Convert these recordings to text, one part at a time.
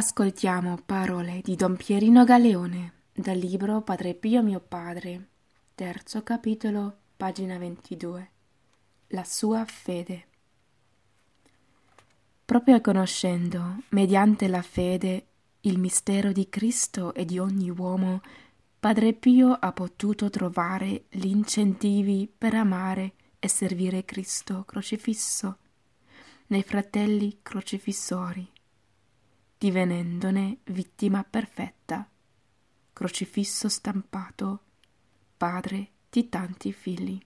Ascoltiamo parole di Don Pierino Galeone dal libro Padre Pio mio padre, terzo capitolo, pagina 22. La sua fede. Proprio conoscendo, mediante la fede, il mistero di Cristo e di ogni uomo, Padre Pio ha potuto trovare gli incentivi per amare e servire Cristo crocifisso nei fratelli crocifissori, divenendone vittima perfetta, crocifisso stampato, padre di tanti figli.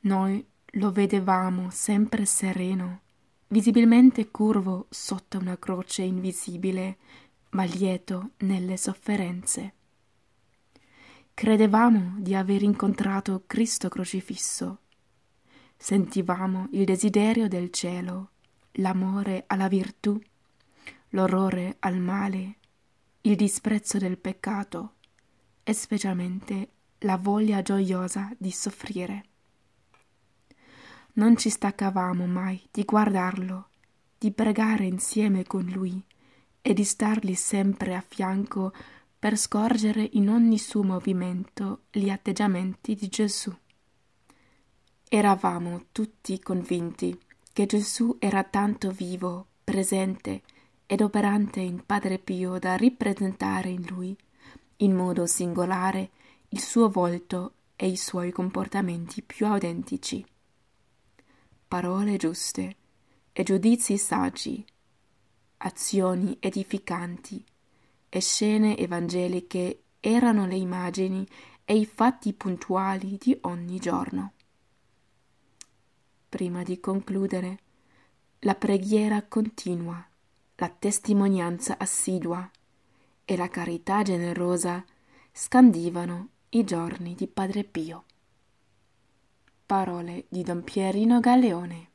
Noi lo vedevamo sempre sereno, visibilmente curvo sotto una croce invisibile, ma lieto nelle sofferenze. Credevamo di aver incontrato Cristo crocifisso. Sentivamo il desiderio del cielo, l'amore alla virtù, l'orrore al male, il disprezzo del peccato e specialmente la voglia gioiosa di soffrire. Non ci staccavamo mai di guardarlo, di pregare insieme con lui e di stargli sempre a fianco per scorgere in ogni suo movimento gli atteggiamenti di Gesù. Eravamo tutti convinti che Gesù era tanto vivo, presente ed operante in Padre Pio da ripresentare in lui, in modo singolare, il suo volto e i suoi comportamenti più autentici. Parole giuste e giudizi saggi, azioni edificanti e scene evangeliche erano le immagini e i fatti puntuali di ogni giorno. Prima di concludere, la preghiera continua, la testimonianza assidua e la carità generosa scandivano i giorni di Padre Pio. Parole di Don Pierino Galeone